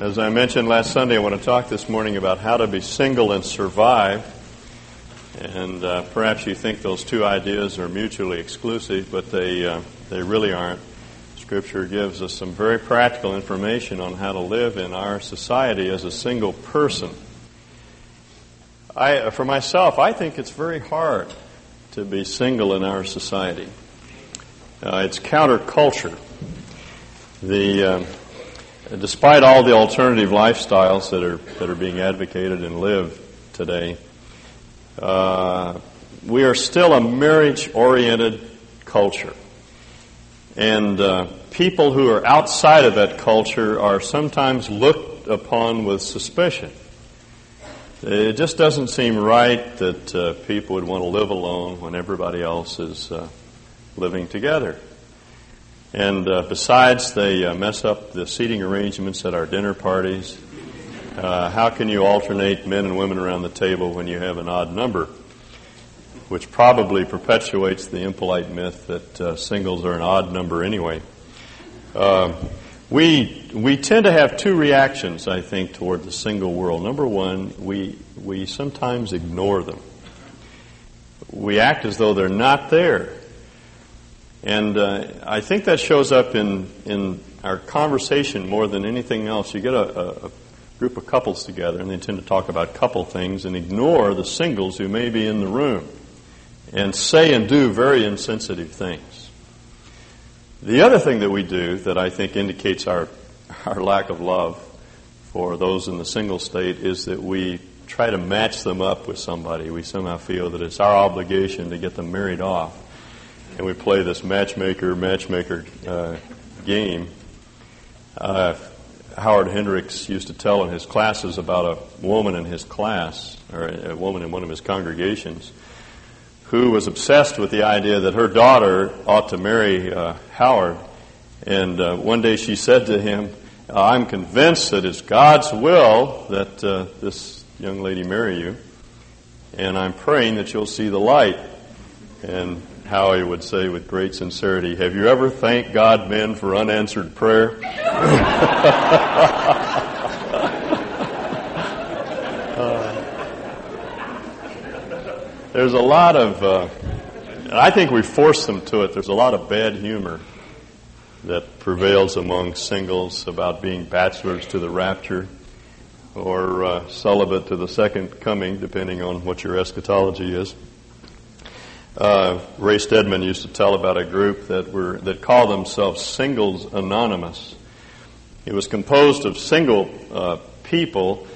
As I mentioned last Sunday, I want to talk this morning about how to be single and survive. And uh, perhaps you think those two ideas are mutually exclusive, but they, uh, they really aren't. Scripture gives us some very practical information on how to live in our society as a single person. I, for myself, I think it's very hard to be single in our society. Uh, it's counterculture. The um, despite all the alternative lifestyles that are that are being advocated and lived today, uh, we are still a marriage-oriented culture, and uh, people who are outside of that culture are sometimes looked upon with suspicion. It just doesn't seem right that uh, people would want to live alone when everybody else is uh, living together. And uh, besides, they uh, mess up the seating arrangements at our dinner parties. Uh, how can you alternate men and women around the table when you have an odd number? Which probably perpetuates the impolite myth that uh, singles are an odd number anyway. Uh, we we tend to have two reactions, I think, toward the single world. Number one, we we sometimes ignore them. We act as though they're not there. And uh, I think that shows up in, in our conversation more than anything else. You get a, a, group of couples together and they tend to talk about couple things and ignore the singles who may be in the room and say and do very insensitive things. The other thing that we do that I think indicates our, our lack of love for those in the single state is that we try to match them up with somebody. We somehow feel that it's our obligation to get them married off and we play this matchmaker matchmaker uh, game. Uh, Howard Hendricks used to tell in his classes about a woman in his class, or a woman in one of his congregations, who was obsessed with the idea that her daughter ought to marry uh, Howard. And uh, one day she said to him, I'm convinced that it's God's will that uh, this young lady marry you, and I'm praying that you'll see the light. And Howie would say with great sincerity, Have you ever thanked God, men, for unanswered prayer? uh, there's a lot of, uh, I think we force them to it, there's a lot of bad humor that prevails among singles about being bachelors to the rapture or uh, celibate to the second coming, depending on what your eschatology is. Uh, Ray Stedman used to tell about a group that were that called themselves Singles Anonymous. It was composed of single uh, people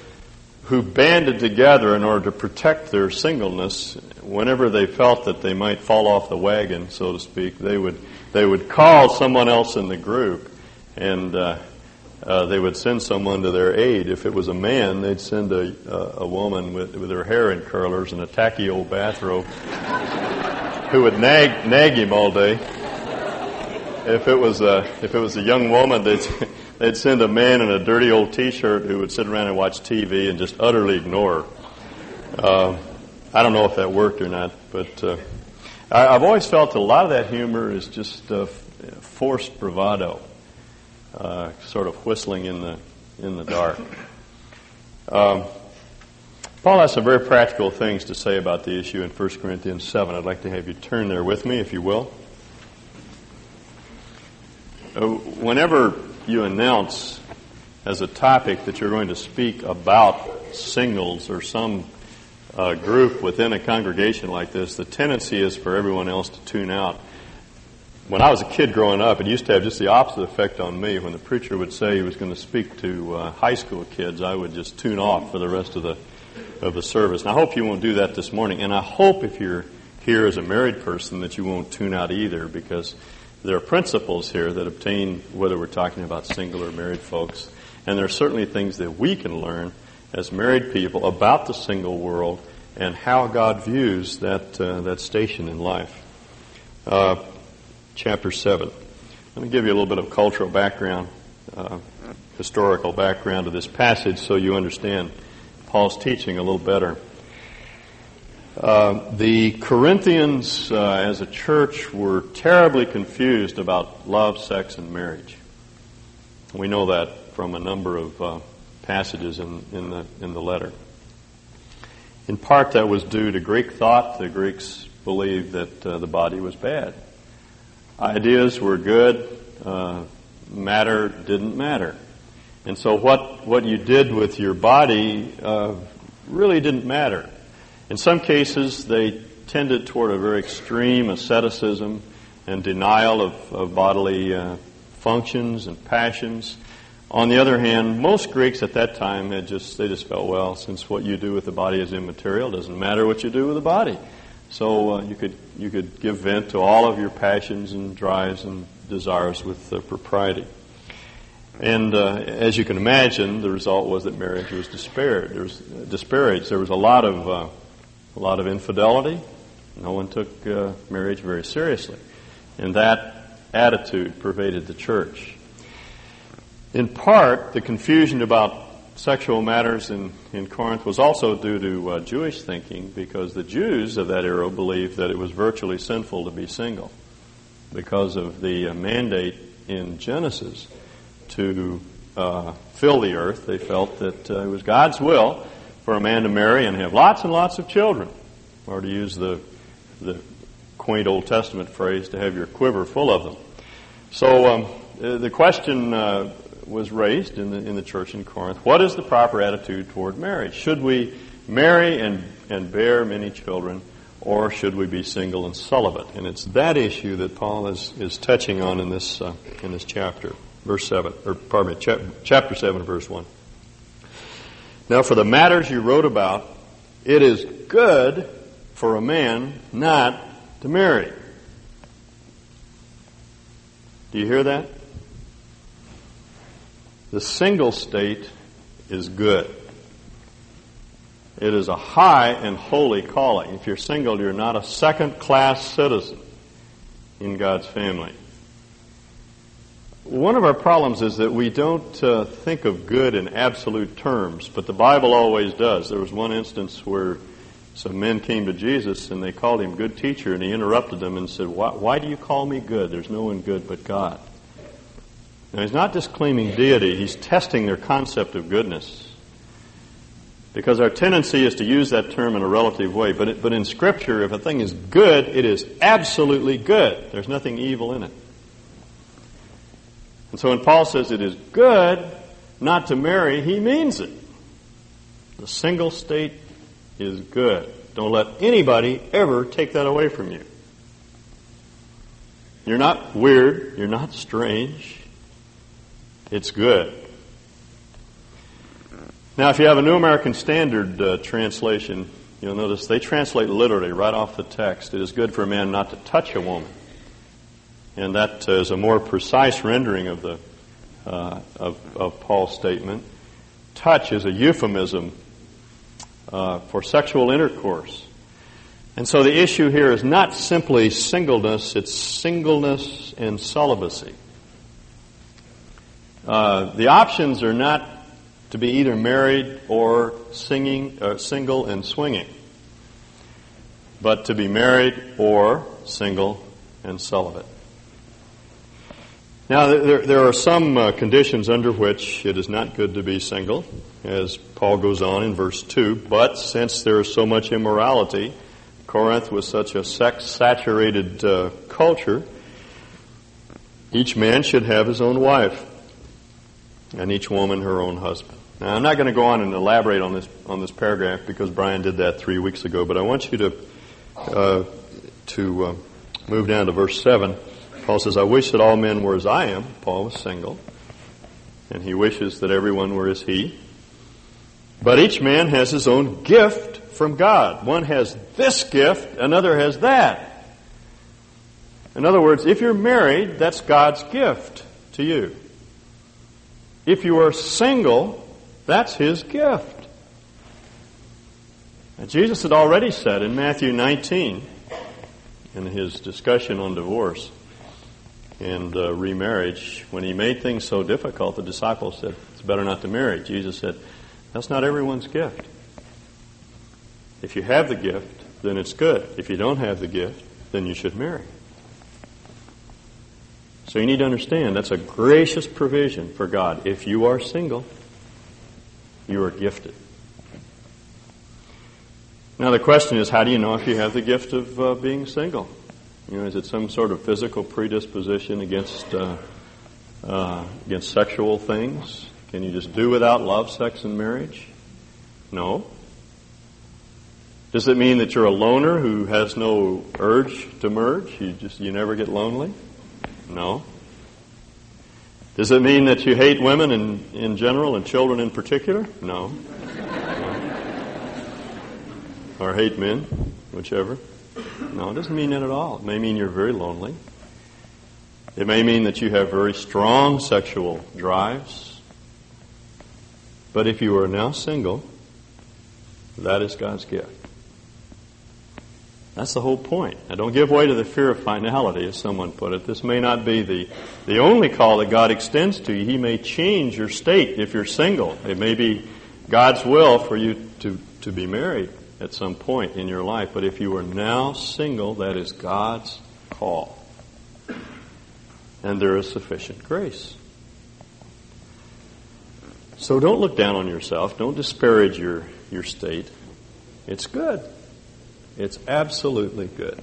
who banded together in order to protect their singleness. Whenever they felt that they might fall off the wagon, so to speak, they would they would call someone else in the group, and uh, uh, they would send someone to their aid. If it was a man, they'd send a, a, a woman with, with her hair in curlers and a tacky old bathrobe who would nag, nag him all day. If it was a, if it was a young woman, they'd, they'd send a man in a dirty old T-shirt who would sit around and watch TV and just utterly ignore her. Uh, I don't know if that worked or not, but uh, I, I've always felt a lot of that humor is just uh, forced bravado uh, sort of whistling in the in the dark. Um, Paul has some very practical things to say about the issue in 1 Corinthians 7. I'd like to have you turn there with me, if you will. Uh, whenever you announce as a topic that you're going to speak about singles or some uh, group within a congregation like this, the tendency is for everyone else to tune out when I was a kid growing up, it used to have just the opposite effect on me. When the preacher would say he was going to speak to uh, high school kids, I would just tune off for the rest of the of the service. And I hope you won't do that this morning. And I hope if you're here as a married person that you won't tune out either, because there are principles here that obtain whether we're talking about single or married folks. And there are certainly things that we can learn as married people about the single world and how God views that uh, that station in life. Uh, chapter 7. Let me give you a little bit of cultural background, uh, historical background to this passage so you understand Paul's teaching a little better. Uh, the Corinthians, uh, as a church, were terribly confused about love, sex, and marriage. We know that from a number of uh, passages in, in, the, in the letter. In part, that was due to Greek thought. The Greeks believed that uh, the body was bad. Ideas were good, uh, matter didn't matter. And so, what, what you did with your body uh, really didn't matter. In some cases, they tended toward a very extreme asceticism and denial of, of bodily uh, functions and passions. On the other hand, most Greeks at that time had just they just felt well, since what you do with the body is immaterial, doesn't matter what you do with the body. So uh, you could you could give vent to all of your passions and drives and desires with uh, propriety. And uh, as you can imagine, the result was that marriage was despaired. There was disparaged. There was a lot of uh, a lot of infidelity. No one took uh, marriage very seriously, and that attitude pervaded the church. In part, the confusion about sexual matters in, in Corinth was also due to uh, Jewish thinking because the Jews of that era believed that it was virtually sinful to be single because of the uh, mandate in Genesis to uh, fill the earth. They felt that uh, it was God's will for a man to marry and have lots and lots of children, or to use the, the quaint Old Testament phrase, to have your quiver full of them. So um, the question uh, was raised in the, in the church in Corinth what is the proper attitude toward marriage? Should we marry and, and bear many children, or should we be single and celibate? And it's that issue that Paul is, is touching on in this, uh, in this chapter, verse 7, or pardon me, chap, chapter 7, verse 1. Now, for the matters you wrote about, it is good for a man not to marry. Do you hear that? The single state is good. It is a high and holy calling. If you're single, you're not a second class citizen in God's family. One of our problems is that we don't uh, think of good in absolute terms, but the Bible always does. There was one instance where some men came to Jesus and they called him good teacher, and he interrupted them and said, Why, why do you call me good? There's no one good but God. Now, he's not disclaiming deity, he's testing their concept of goodness. Because our tendency is to use that term in a relative way. But, it, but in Scripture, if a thing is good, it is absolutely good. There's nothing evil in it. And so when Paul says it is good not to marry, he means it. The single state is good. Don't let anybody ever take that away from you. You're not weird. You're not strange. It's good. Now, if you have a New American Standard uh, translation, you'll notice they translate literally right off the text. It is good for a man not to touch a woman. And that uh, is a more precise rendering of, the, uh, of, of, Paul's statement. Touch is a euphemism uh, for sexual intercourse. And so the issue here is not simply singleness, it's singleness and celibacy. Uh, the options are not to be either married or singing, uh, single and swinging, but to be married or single and celibate. Now, there, there are some uh, conditions under which it is not good to be single, as Paul goes on in verse 2. But since there is so much immorality, Corinth was such a sex saturated uh, culture, each man should have his own wife and each woman her own husband. Now, I'm not going to go on and elaborate on this on this paragraph because Brian did that three weeks ago, but I want you to uh, to uh, move down to verse seven. Paul says, "I wish that all men were as I am." Paul was single, and he wishes that everyone were as he. But each man has his own gift from God. One has this gift, another has that. In other words, if you're married, that's God's gift to you. If you are single, that's His gift. Jesus had already said in Matthew 19, in his discussion on divorce and uh, remarriage, when he made things so difficult, the disciples said, It's better not to marry. Jesus said, That's not everyone's gift. If you have the gift, then it's good. If you don't have the gift, then you should marry. So you need to understand that's a gracious provision for God. If you are single, you are gifted. Now the question is, how do you know if you have the gift of uh, being single? You know, is it some sort of physical predisposition against uh, uh, against sexual things? Can you just do without love, sex, and marriage? No. Does it mean that you're a loner who has no urge to merge? You just you never get lonely? No. Does it mean that you hate women in, in general and children in particular? No. or hate men, whichever. No, it doesn't mean that at all. It may mean you're very lonely. It may mean that you have very strong sexual drives. But if you are now single, that is God's gift. That's the whole point. Now, don't give way to the fear of finality, as someone put it. This may not be the, the only call that God extends to you. He may change your state if you're single. It may be God's will for you to, to be married at some point in your life. But if you are now single, that is God's call. And there is sufficient grace. So don't look down on yourself. Don't disparage your, your state. It's good. It's absolutely good.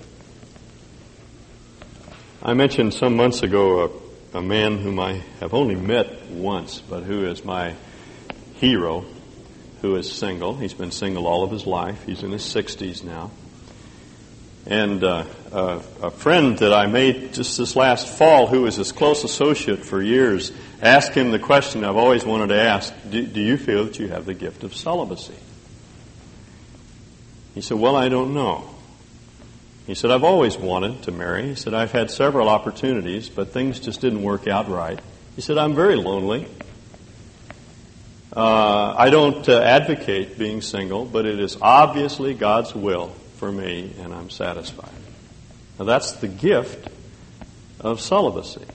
I mentioned some months ago a, a man whom I have only met once, but who is my hero, who is single. He's been single all of his life. He's in his 60s now. And uh, uh, a friend that I made just this last fall, who was his close associate for years, asked him the question I've always wanted to ask do, do you feel that you have the gift of celibacy? He said, Well, I don't know. He said, I've always wanted to marry. He said, I've had several opportunities, but things just didn't work out right. He said, I'm very lonely. Uh, I don't uh, advocate being single, but it is obviously God's will for me, and I'm satisfied. Now, that's the gift of celibacy.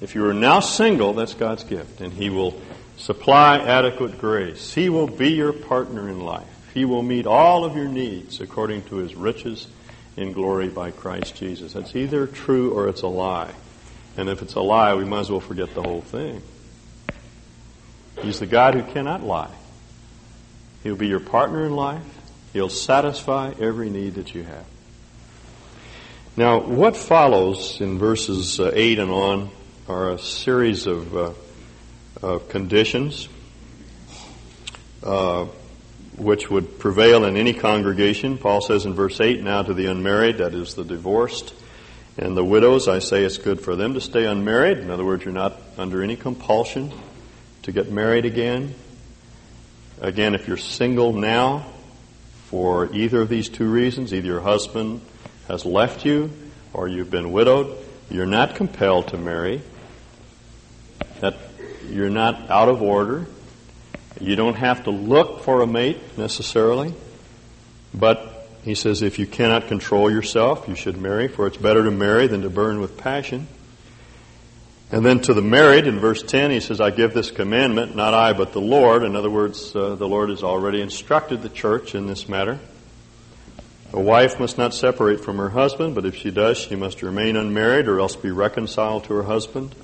If you are now single, that's God's gift, and He will supply adequate grace. He will be your partner in life. He will meet all of your needs according to his riches in glory by Christ Jesus. That's either true or it's a lie. And if it's a lie, we might as well forget the whole thing. He's the God who cannot lie. He'll be your partner in life. He'll satisfy every need that you have. Now, what follows in verses uh, 8 and on are a series of, uh, of conditions. Uh, which would prevail in any congregation. Paul says in verse 8, now to the unmarried, that is the divorced, and the widows, I say it's good for them to stay unmarried. In other words, you're not under any compulsion to get married again. Again, if you're single now for either of these two reasons, either your husband has left you or you've been widowed, you're not compelled to marry. That you're not out of order. You don't have to look for a mate necessarily, but he says if you cannot control yourself, you should marry, for it's better to marry than to burn with passion. And then to the married, in verse 10, he says, I give this commandment, not I, but the Lord. In other words, uh, the Lord has already instructed the church in this matter. A wife must not separate from her husband, but if she does, she must remain unmarried or else be reconciled to her husband.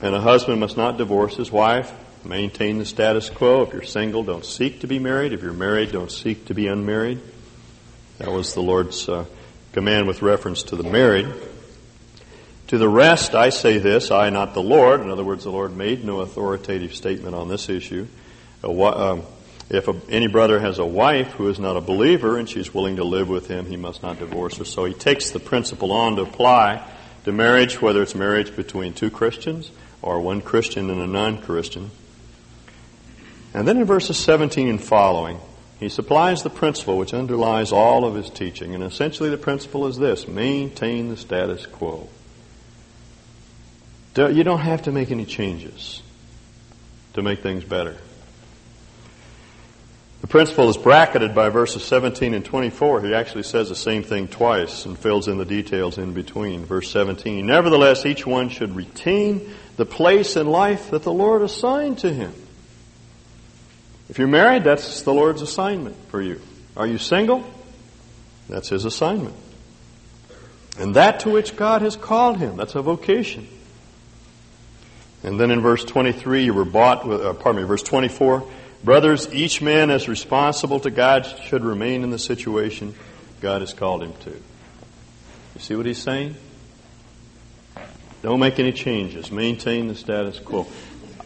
And a husband must not divorce his wife, Maintain the status quo. If you're single, don't seek to be married. If you're married, don't seek to be unmarried. That was the Lord's uh, command with reference to the married. To the rest, I say this, I, not the Lord. In other words, the Lord made no authoritative statement on this issue. Um, if any brother has a wife who is not a believer and she's willing to live with him, he must not divorce her. So he takes the principle on to apply to marriage, whether it's marriage between two Christians or one Christian and a non-Christian. And then in verses 17 and following, he supplies the principle which underlies all of his teaching. And essentially the principle is this maintain the status quo. You don't have to make any changes to make things better. The principle is bracketed by verses 17 and 24. He actually says the same thing twice and fills in the details in between. Verse 17 Nevertheless, each one should retain the place in life that the Lord assigned to him. If you're married, that's the Lord's assignment for you. Are you single? That's His assignment. And that to which God has called him. That's a vocation. And then in verse 23, you were bought with, uh, pardon me, verse 24, brothers, each man as responsible to God should remain in the situation God has called him to. You see what he's saying? Don't make any changes. Maintain the status quo.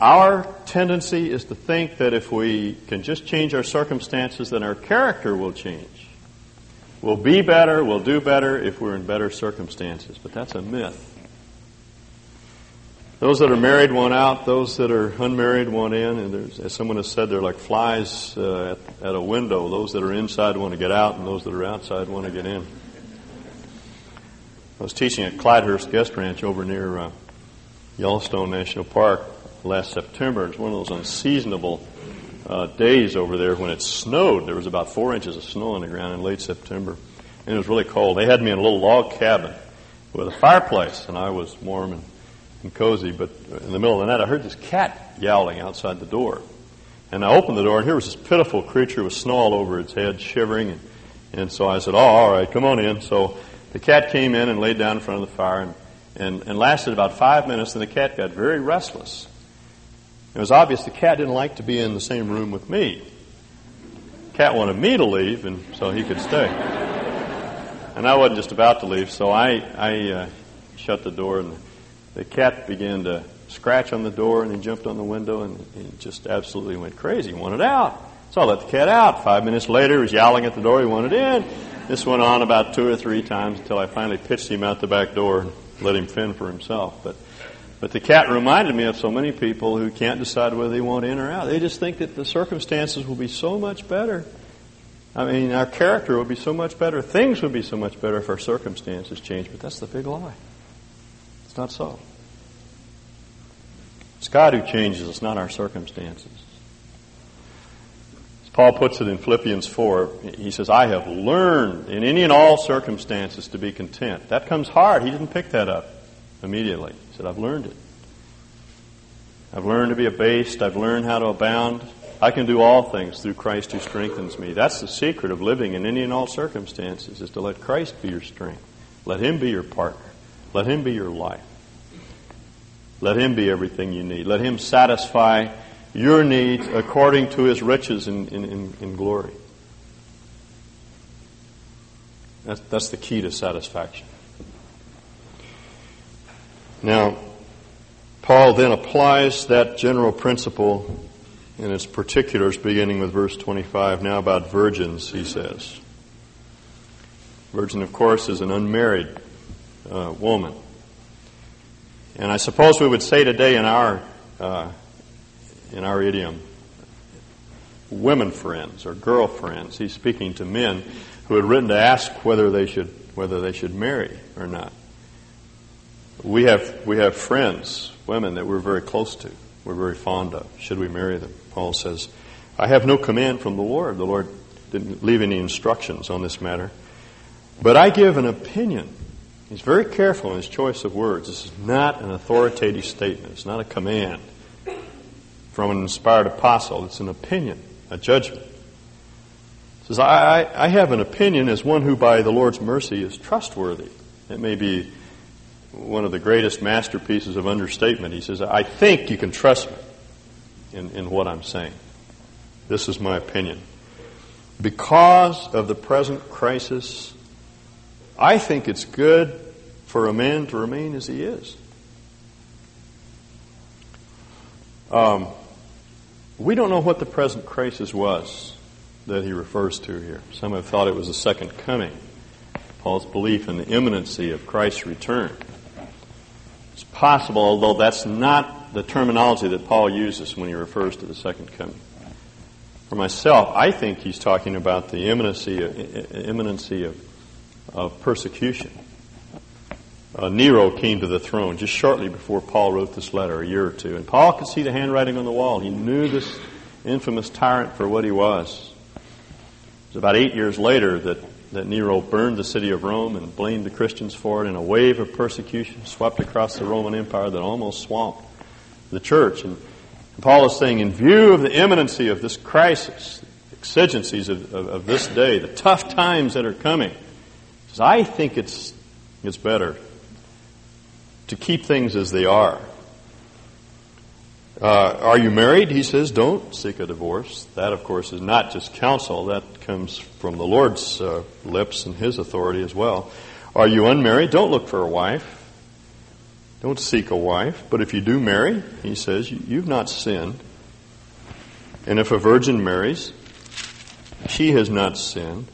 Our tendency is to think that if we can just change our circumstances, then our character will change. We'll be better, we'll do better if we're in better circumstances. But that's a myth. Those that are married want out. Those that are unmarried want in. And as someone has said, they're like flies uh, at, at, a window. Those that are inside want to get out, and those that are outside want to get in. I was teaching at Clydehurst Guest Ranch over near uh, Yellowstone National Park last September. It's one of those unseasonable uh, days over there when it snowed. There was about four inches of snow on the ground in late September, and it was really cold. They had me in a little log cabin with a fireplace, and I was warm and and cozy, but in the middle of the night I heard this cat yowling outside the door. And I opened the door, and here was this pitiful creature with snow all over its head, shivering. And, and so I said, Oh, all right, come on in. So the cat came in and laid down in front of the fire and, and, and lasted about five minutes, and the cat got very restless. It was obvious the cat didn't like to be in the same room with me. The cat wanted me to leave, and so he could stay. and I wasn't just about to leave, so I, I uh, shut the door and the cat began to scratch on the door and he jumped on the window and he just absolutely went crazy. He wanted out. So I let the cat out. Five minutes later, he was yowling at the door. He wanted in. This went on about two or three times until I finally pitched him out the back door and let him fend for himself. But, but the cat reminded me of so many people who can't decide whether they want in or out. They just think that the circumstances will be so much better. I mean, our character would be so much better. Things would be so much better if our circumstances changed. But that's the big lie. It's not so. It's God who changes us, not our circumstances. As Paul puts it in Philippians 4, he says, I have learned in any and all circumstances to be content. That comes hard. He didn't pick that up immediately. Said, I've learned it. I've learned to be abased. I've learned how to abound. I can do all things through Christ who strengthens me. That's the secret of living in any and all circumstances, is to let Christ be your strength. Let Him be your partner. Let Him be your life. Let Him be everything you need. Let Him satisfy your needs according to His riches in, in, in, in glory. That's, that's the key to satisfaction. Now, Paul then applies that general principle in its particulars, beginning with verse 25. Now, about virgins, he says. Virgin, of course, is an unmarried uh, woman. And I suppose we would say today in our uh, in our idiom, women friends or girlfriends. He's speaking to men who had written to ask whether they should whether they should marry or not. We have we have friends, women that we're very close to, we're very fond of. Should we marry them? Paul says, I have no command from the Lord. The Lord didn't leave any instructions on this matter. But I give an opinion He's very careful in his choice of words. This is not an authoritative statement. It's not a command from an inspired apostle. It's an opinion, a judgment. He says, I, I have an opinion as one who by the Lord's mercy is trustworthy. It may be one of the greatest masterpieces of understatement. He says, I think you can trust me in, in what I'm saying. This is my opinion. Because of the present crisis I think it's good for a man to remain as he is. Um, we don't know what the present crisis was that he refers to here. Some have thought it was the second coming, Paul's belief in the imminency of Christ's return. Possible, although that's not the terminology that Paul uses when he refers to the second coming. For myself, I think he's talking about the imminency of, imminency of of persecution. Uh, Nero came to the throne just shortly before Paul wrote this letter, a year or two. And Paul could see the handwriting on the wall. He knew this infamous tyrant for what he was. It was about eight years later that, that Nero burned the city of Rome and blamed the Christians for it, and a wave of persecution swept across the Roman Empire that almost swamped the church. And, Paul is saying, in view of the imminency of this crisis, exigencies of, of, of this day, the tough times that are coming, says, I think it's It's better to keep things as they are. Uh, are you married? He says, don't seek a divorce. That, of course, is not just counsel. That comes from the Lord's uh, lips and His authority as well. Are you unmarried? Don't look for a wife. Don't seek a wife. But if you do marry, he says, you've not sinned. And if a virgin marries, she has not sinned.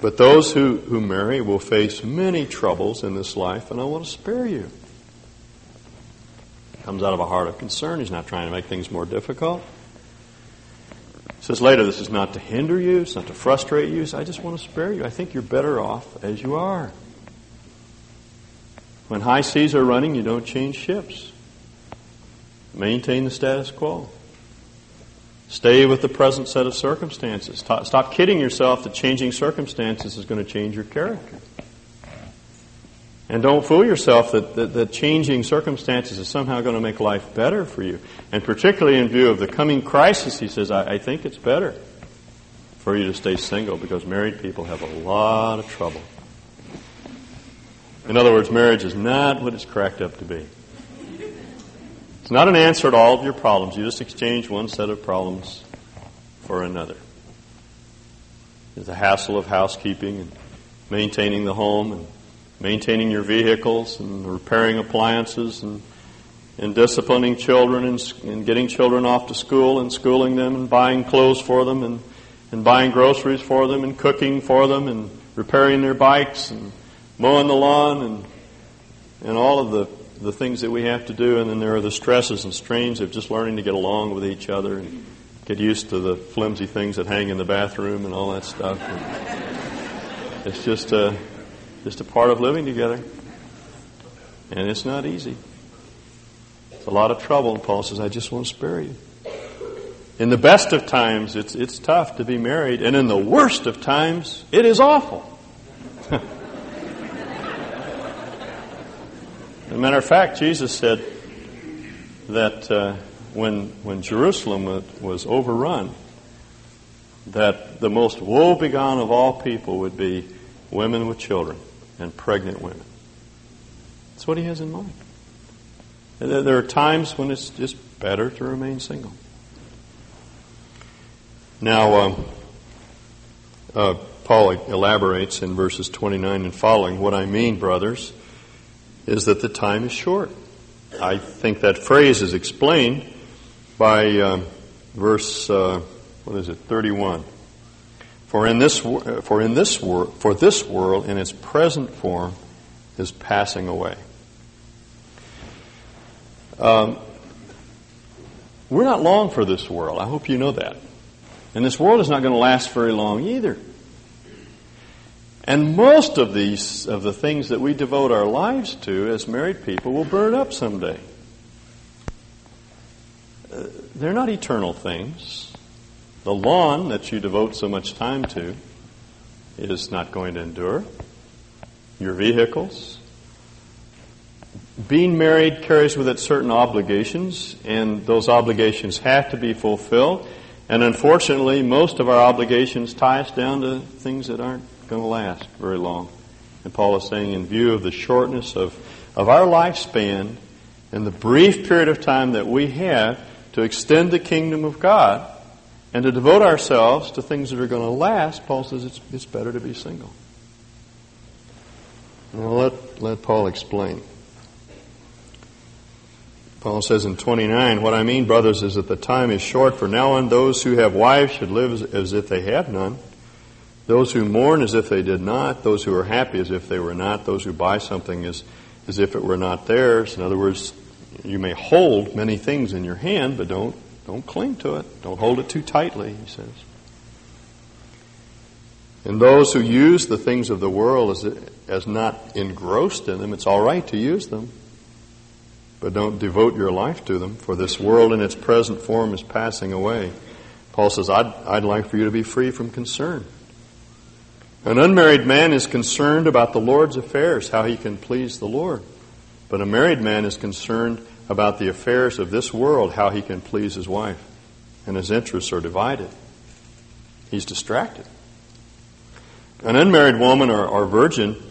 But those who, who marry will face many troubles in this life, and I want to spare you. Comes out of a heart of concern. He's not trying to make things more difficult. Says later, this is not to hinder you, it's not to frustrate you. I just want to spare you. I think you're better off as you are. When high seas are running, you don't change ships. Maintain the status quo. Stay with the present set of circumstances. Stop kidding yourself that changing circumstances is going to change your character. And don't fool yourself that, that, that, changing circumstances is somehow going to make life better for you. And particularly in view of the coming crisis, he says, I, I think it's better for you to stay single because married people have a lot of trouble. In other words, marriage is not what it's cracked up to be. It's not an answer to all of your problems. You just exchange one set of problems for another. There's the hassle of housekeeping and maintaining the home and maintaining your vehicles and repairing appliances and, and disciplining children and, and getting children off to school and schooling them and buying clothes for them and, and buying groceries for them and cooking for them and repairing their bikes and mowing the lawn and and all of the the things that we have to do, and then there are the stresses and strains of just learning to get along with each other and get used to the flimsy things that hang in the bathroom and all that stuff. And it's just a just a part of living together, and it's not easy. It's a lot of trouble. And Paul says, "I just want to spare you." In the best of times, it's it's tough to be married, and in the worst of times, it is awful. As a matter of fact, Jesus said that uh, when, when Jerusalem was overrun, that the most woebegone of all people would be women with children and pregnant women. That's what he has in mind. And There are times when it's just better to remain single. Now, um, uh, Paul elaborates in verses 29 and following what I mean, brothers is that the time is short. I think that phrase is explained by um, verse uh, what is it 31 for in this for in this wor- for this world in its present form is passing away um, we're not long for this world i hope you know that and this world is not going to last very long either and most of these, of the things that we devote our lives to as married people will burn up someday. Uh, they're not eternal things. The lawn that you devote so much time to is not going to endure. Your vehicles. Being married carries with it certain obligations, and those obligations have to be fulfilled. And unfortunately, most of our obligations tie us down to things that aren't going to last very long. And Paul is saying, in view of the shortness of, of our lifespan and the brief period of time that we have to extend the kingdom of God and to devote ourselves to things that are going to last, Paul says it's, it's better to be single. Now let, let Paul explain. Paul says in 29, What I mean, brothers, is that the time is short. For now on, those who have wives should live as, as if they have none those who mourn as if they did not, those who are happy as if they were not, those who buy something as, as if it were not theirs. In other words, you may hold many things in your hand, but don't, don't cling to it. Don't hold it too tightly, he says. And those who use the things of the world as, as not engrossed in them, it's all right to use them, but don't devote your life to them, for this world in its present form is passing away. Paul says, I'd, I'd like for you to be free from concern. An unmarried man is concerned about the Lord's affairs, how he can please the Lord. But a married man is concerned about the affairs of this world, how he can please his wife. And his interests are divided. He's distracted. An unmarried woman or, or virgin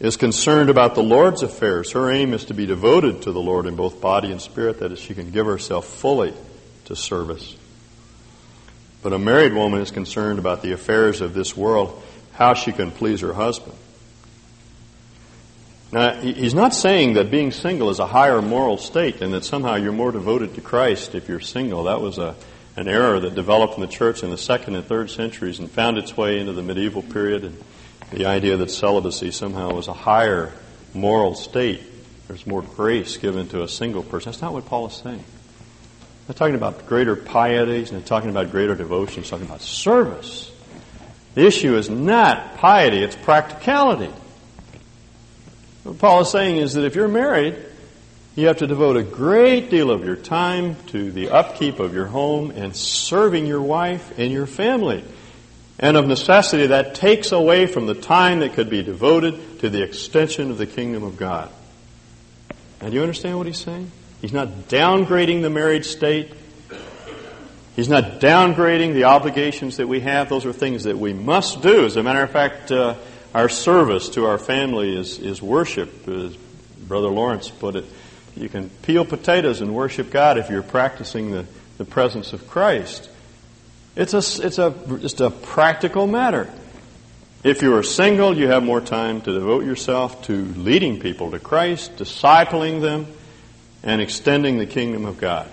is concerned about the Lord's affairs. Her aim is to be devoted to the Lord in both body and spirit, that is, she can give herself fully to service. But a married woman is concerned about the affairs of this world, how she can please her husband. Now, he's not saying that being single is a higher moral state and that somehow you're more devoted to Christ if you're single. That was a, an error that developed in the church in the second and third centuries and found its way into the medieval period. And the idea that celibacy somehow was a higher moral state. There's more grace given to a single person. That's not what Paul is saying. He's talking about greater piety. He's not talking about greater devotion. He's talking about service. The issue is not piety, it's practicality. What Paul is saying is that if you're married, you have to devote a great deal of your time to the upkeep of your home and serving your wife and your family. And of necessity, that takes away from the time that could be devoted to the extension of the kingdom of God. Now, do you understand what he's saying? He's not downgrading the married state. He's not downgrading the obligations that we have. Those are things that we must do. As a matter of fact, uh, our service to our family is, is worship, as Brother Lawrence put it. You can peel potatoes and worship God if you're practicing the, the presence of Christ. It's a, it's a, just a practical matter. If you are single, you have more time to devote yourself to leading people to Christ, discipling them, and extending the kingdom of God,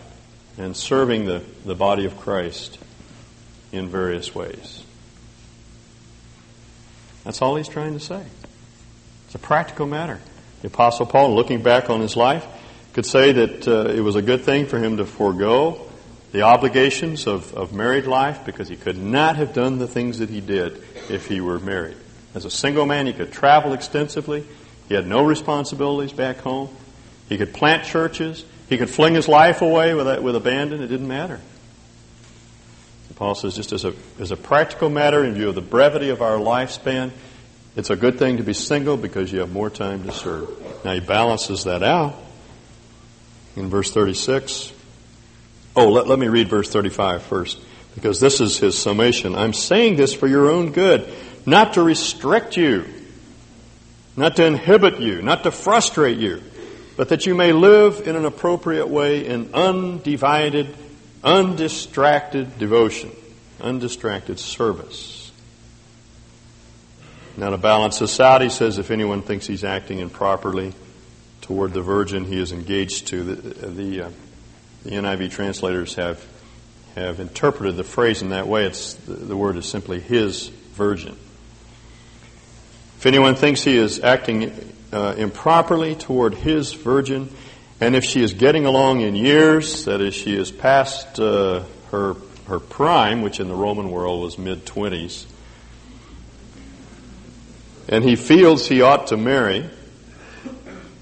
and serving the, the body of Christ in various ways. That's all he's trying to say. It's a practical matter. The Apostle Paul, looking back on his life, could say that uh, it was a good thing for him to forego the obligations of, of married life because he could not have done the things that he did if he were married. As a single man, he could travel extensively. He had no responsibilities back home. He could plant churches. He could fling his life away with, with abandon. It didn't matter. Paul says, just as a, as a practical matter, in view of the brevity of our lifespan, it's a good thing to be single because you have more time to serve. Now he balances that out in verse 36. Oh, let, let me read verse 35 first, because this is his summation. I'm saying this for your own good, not to restrict you, not to inhibit you, not to frustrate you, but that you may live in an appropriate way in undivided undistracted devotion, undistracted service. Now, to balance he says if anyone thinks he's acting improperly toward the virgin he is engaged to, the, the, uh, the NIV translators have, have interpreted the phrase in that way. It's, the, the word is simply his virgin. If anyone thinks he is acting uh, improperly toward his virgin, and if she is getting along in years, that is, she is past uh, her, her prime, which in the Roman world was mid 20s, and he feels he ought to marry,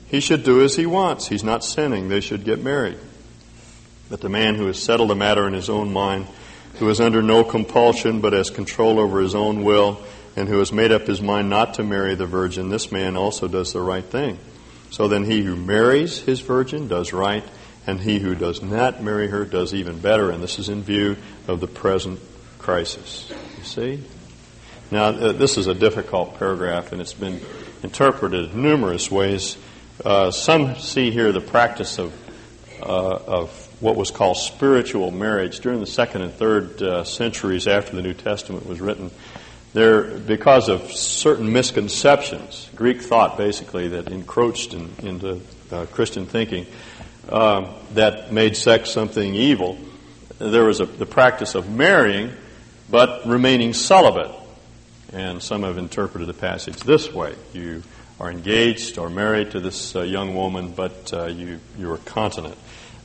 he should do as he wants. He's not sinning. They should get married. But the man who has settled the matter in his own mind, who is under no compulsion but has control over his own will, and who has made up his mind not to marry the virgin, this man also does the right thing. So then he who marries his virgin does right, and he who does not marry her does even better. And this is in view of the present crisis. You see? Now, uh, this is a difficult paragraph, and it's been interpreted numerous ways. Uh, some see here the practice of, uh, of what was called spiritual marriage during the second and third uh, centuries after the New Testament was written there, because of certain misconceptions, Greek thought basically that encroached in, into uh, Christian thinking, um, that made sex something evil. There was a, the practice of marrying, but remaining celibate. And some have interpreted the passage this way: you are engaged or married to this uh, young woman, but uh, you you are continent.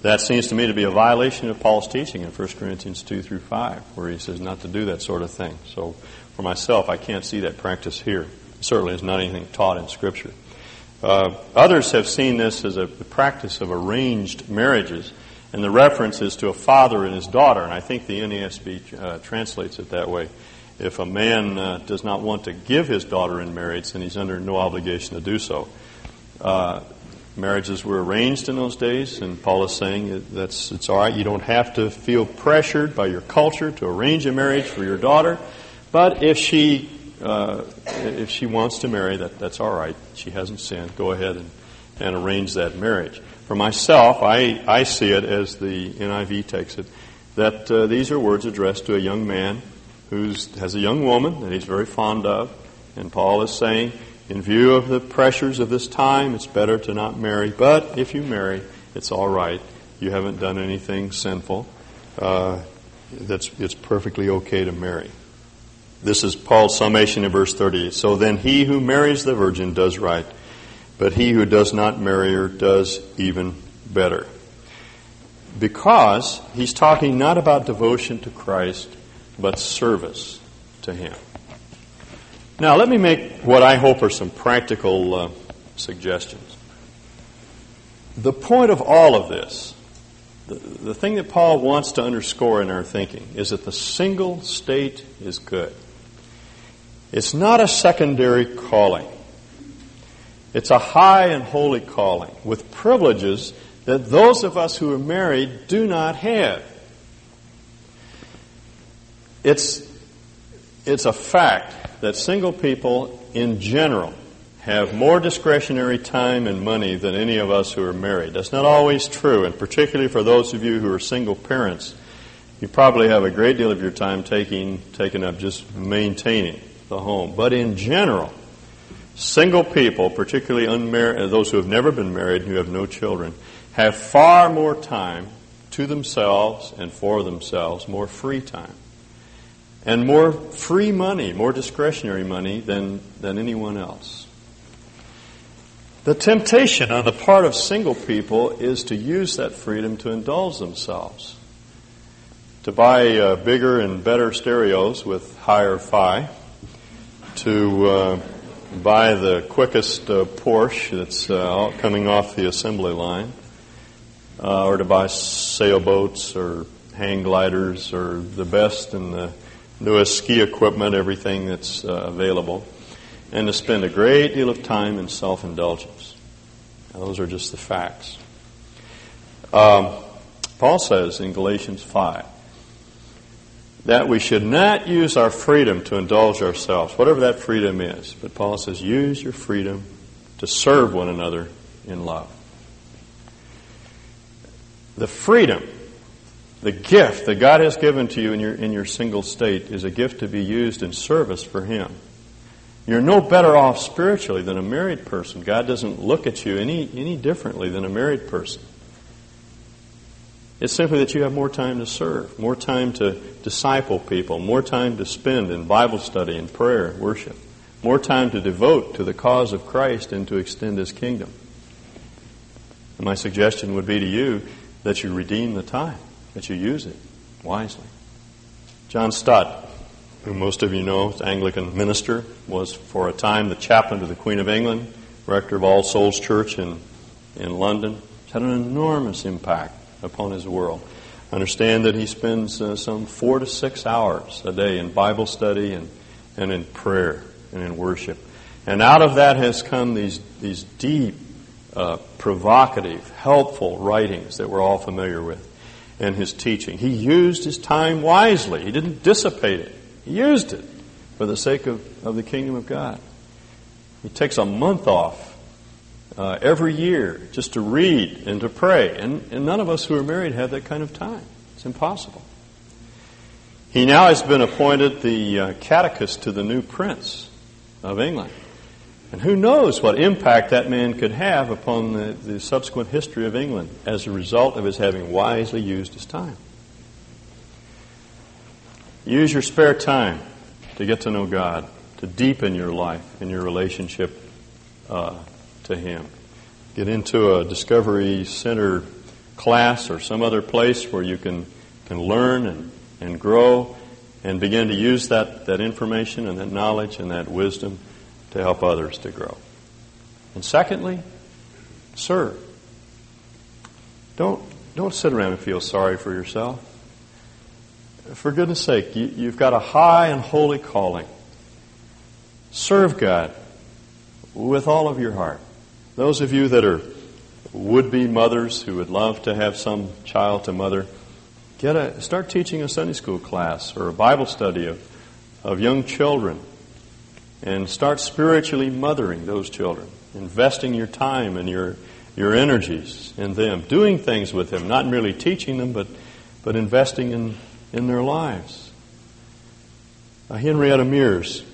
That seems to me to be a violation of Paul's teaching in 1 Corinthians 2 through 5, where he says not to do that sort of thing. So for myself, I can't see that practice here. Certainly, it's not anything taught in Scripture. Uh, others have seen this as a practice of arranged marriages, and the reference is to a father and his daughter, and I think the NASB uh, translates it that way. If a man uh, does not want to give his daughter in marriage, then he's under no obligation to do so. Uh, marriages were arranged in those days, and Paul is saying that's it's all right. You don't have to feel pressured by your culture to arrange a marriage for your daughter. But if she uh, if she wants to marry, that, that's all right. She hasn't sinned. Go ahead and, and arrange that marriage. For myself, I, I see it as the NIV takes it, that uh, these are words addressed to a young man who has a young woman that he's very fond of. And Paul is saying, in view of the pressures of this time, it's better to not marry. But if you marry, it's all right. You haven't done anything sinful. Uh, that's, it's perfectly okay to marry. This is Paul's summation in verse 30. So then he who marries the virgin does right, but he who does not marry her does even better. Because he's talking not about devotion to Christ, but service to him. Now, let me make what I hope are some practical uh, suggestions. The point of all of this, the, the thing that Paul wants to underscore in our thinking, is that the single state is good. It's not a secondary calling. It's a high and holy calling with privileges that those of us who are married do not have. It's, it's a fact that single people in general have more discretionary time and money than any of us who are married. That's not always true, and particularly for those of you who are single parents, you probably have a great deal of your time taking, taken up just maintaining the home. But in general, single people, particularly uh, those who have never been married and who have no children, have far more time to themselves and for themselves, more free time, and more free money, more discretionary money than, than anyone else. The temptation on the part of single people is to use that freedom to indulge themselves, to buy uh, bigger and better stereos with higher fi to uh, buy the quickest uh, Porsche that's uh, coming off the assembly line, uh, or to buy sailboats or hang gliders or the best and the newest ski equipment, everything that's uh, available, and to spend a great deal of time in self indulgence. Those are just the facts. Um, Paul says in Galatians 5 that we should not use our freedom to indulge ourselves, whatever that freedom is. But Paul says, use your freedom to serve one another in love. The freedom, the gift that God has given to you in your, in your single state is a gift to be used in service for Him. You're no better off spiritually than a married person. God doesn't look at you any, any differently than a married person. It's simply that you have more time to serve, more time to disciple people, more time to spend in Bible study and prayer, and worship, more time to devote to the cause of Christ and to extend His kingdom. And my suggestion would be to you that you redeem the time, that you use it wisely. John Stott, who most of you know is Anglican minister, was for a time the chaplain to the Queen of England, rector of All Souls Church in, in London. It's had an enormous impact upon his world. Understand that he spends uh, some four to six hours a day in Bible study and, and in prayer and in worship. And out of that has come these, these deep, uh, provocative, helpful writings that we're all familiar with and his teaching. He used his time wisely. He didn't dissipate it. He used it for the sake of, of the kingdom of God. He takes a month off uh, every year just to read and to pray. And, and none of us who are married have that kind of time. It's impossible. He now has been appointed the uh, catechist to the new prince of England. And who knows what impact that man could have upon the, the subsequent history of England as a result of his having wisely used his time. Use your spare time to get to know God, to deepen your life and your relationship uh, to Him. Get into a Discovery Center class or some other place where you can, can learn and, and grow and begin to use that, that information and that knowledge and that wisdom to help others to grow. And secondly, serve. Don't, don't sit around and feel sorry for yourself. For goodness sake, you, you've got a high and holy calling. Serve God with all of your heart. Those of you that are would be mothers who would love to have some child to mother, get a, start teaching a Sunday school class or a Bible study of, of young children and start spiritually mothering those children, investing your time and your, your energies in them, doing things with them, not merely teaching them, but, but investing in, in their lives. Uh, Henrietta Mears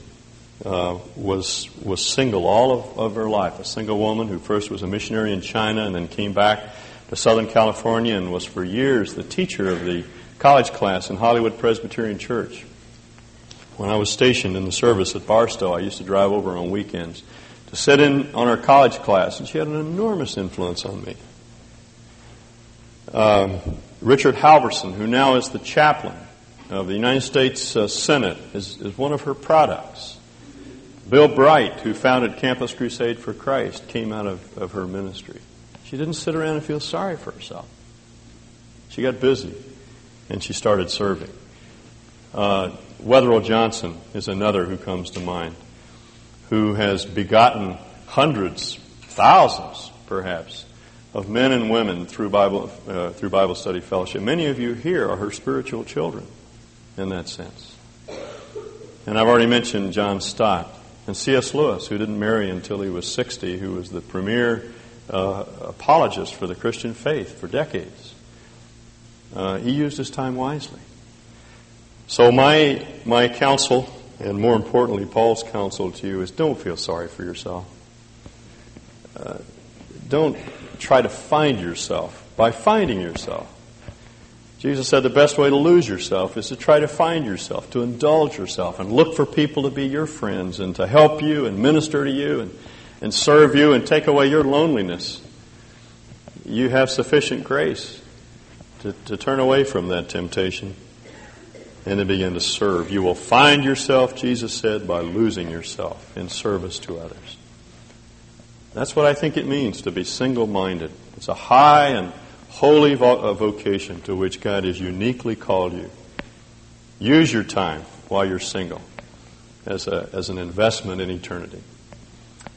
uh, was, was single all of, of her life, a single woman who first was a missionary in China and then came back to Southern California and was for years the teacher of the college class in Hollywood Presbyterian Church. When I was stationed in the service at Barstow, I used to drive over on weekends to sit in on her college class, and she had an enormous influence on me. Um, Richard Halverson, who now is the chaplain of the United States uh, Senate, is, is one of her products. Bill Bright, who founded Campus Crusade for Christ, came out of, of her ministry. She didn't sit around and feel sorry for herself. She got busy and she started serving. Uh, Wetherell Johnson is another who comes to mind, who has begotten hundreds, thousands perhaps, of men and women through Bible, uh, through Bible study fellowship. Many of you here are her spiritual children in that sense. And I've already mentioned John Stott and C.S. Lewis, who didn't marry until he was 60, who was the premier uh, apologist for the Christian faith for decades. Uh, he used his time wisely. So my my counsel, and more importantly, Paul's counsel to you is: don't feel sorry for yourself. Uh, don't try to find yourself by finding yourself. Jesus said the best way to lose yourself is to try to find yourself, to indulge yourself, and look for people to be your friends and to help you and minister to you and, and serve you and take away your loneliness. You have sufficient grace to, to turn away from that temptation and to begin to serve. You will find yourself, Jesus said, by losing yourself in service to others. That's what I think it means to be single minded. It's a high and holy vocation to which God has uniquely called you. Use your time while you're single as, a, as an investment in eternity.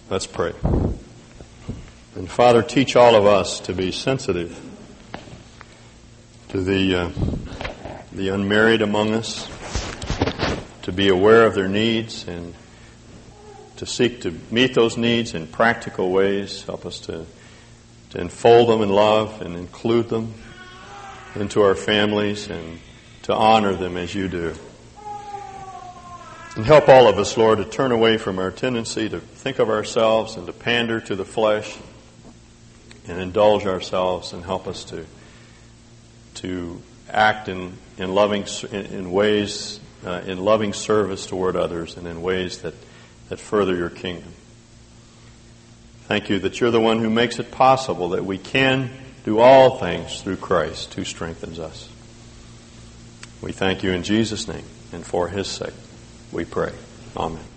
Let's pray. And Father, teach all of us to be sensitive to the. Uh, the unmarried among us, to be aware of their needs and to seek to meet those needs in practical ways. Help us to, to enfold them in love and include them into our families and to honor them as you do. And help all of us, Lord, to turn away from our tendency to think of ourselves and to pander to the flesh and indulge ourselves and help us to, to act in, in loving in, in ways uh, in loving service toward others and in ways that, that further your kingdom. Thank you that you're the one who makes it possible that we can do all things through Christ who strengthens us. We thank you in Jesus' name and for his sake we pray. Amen.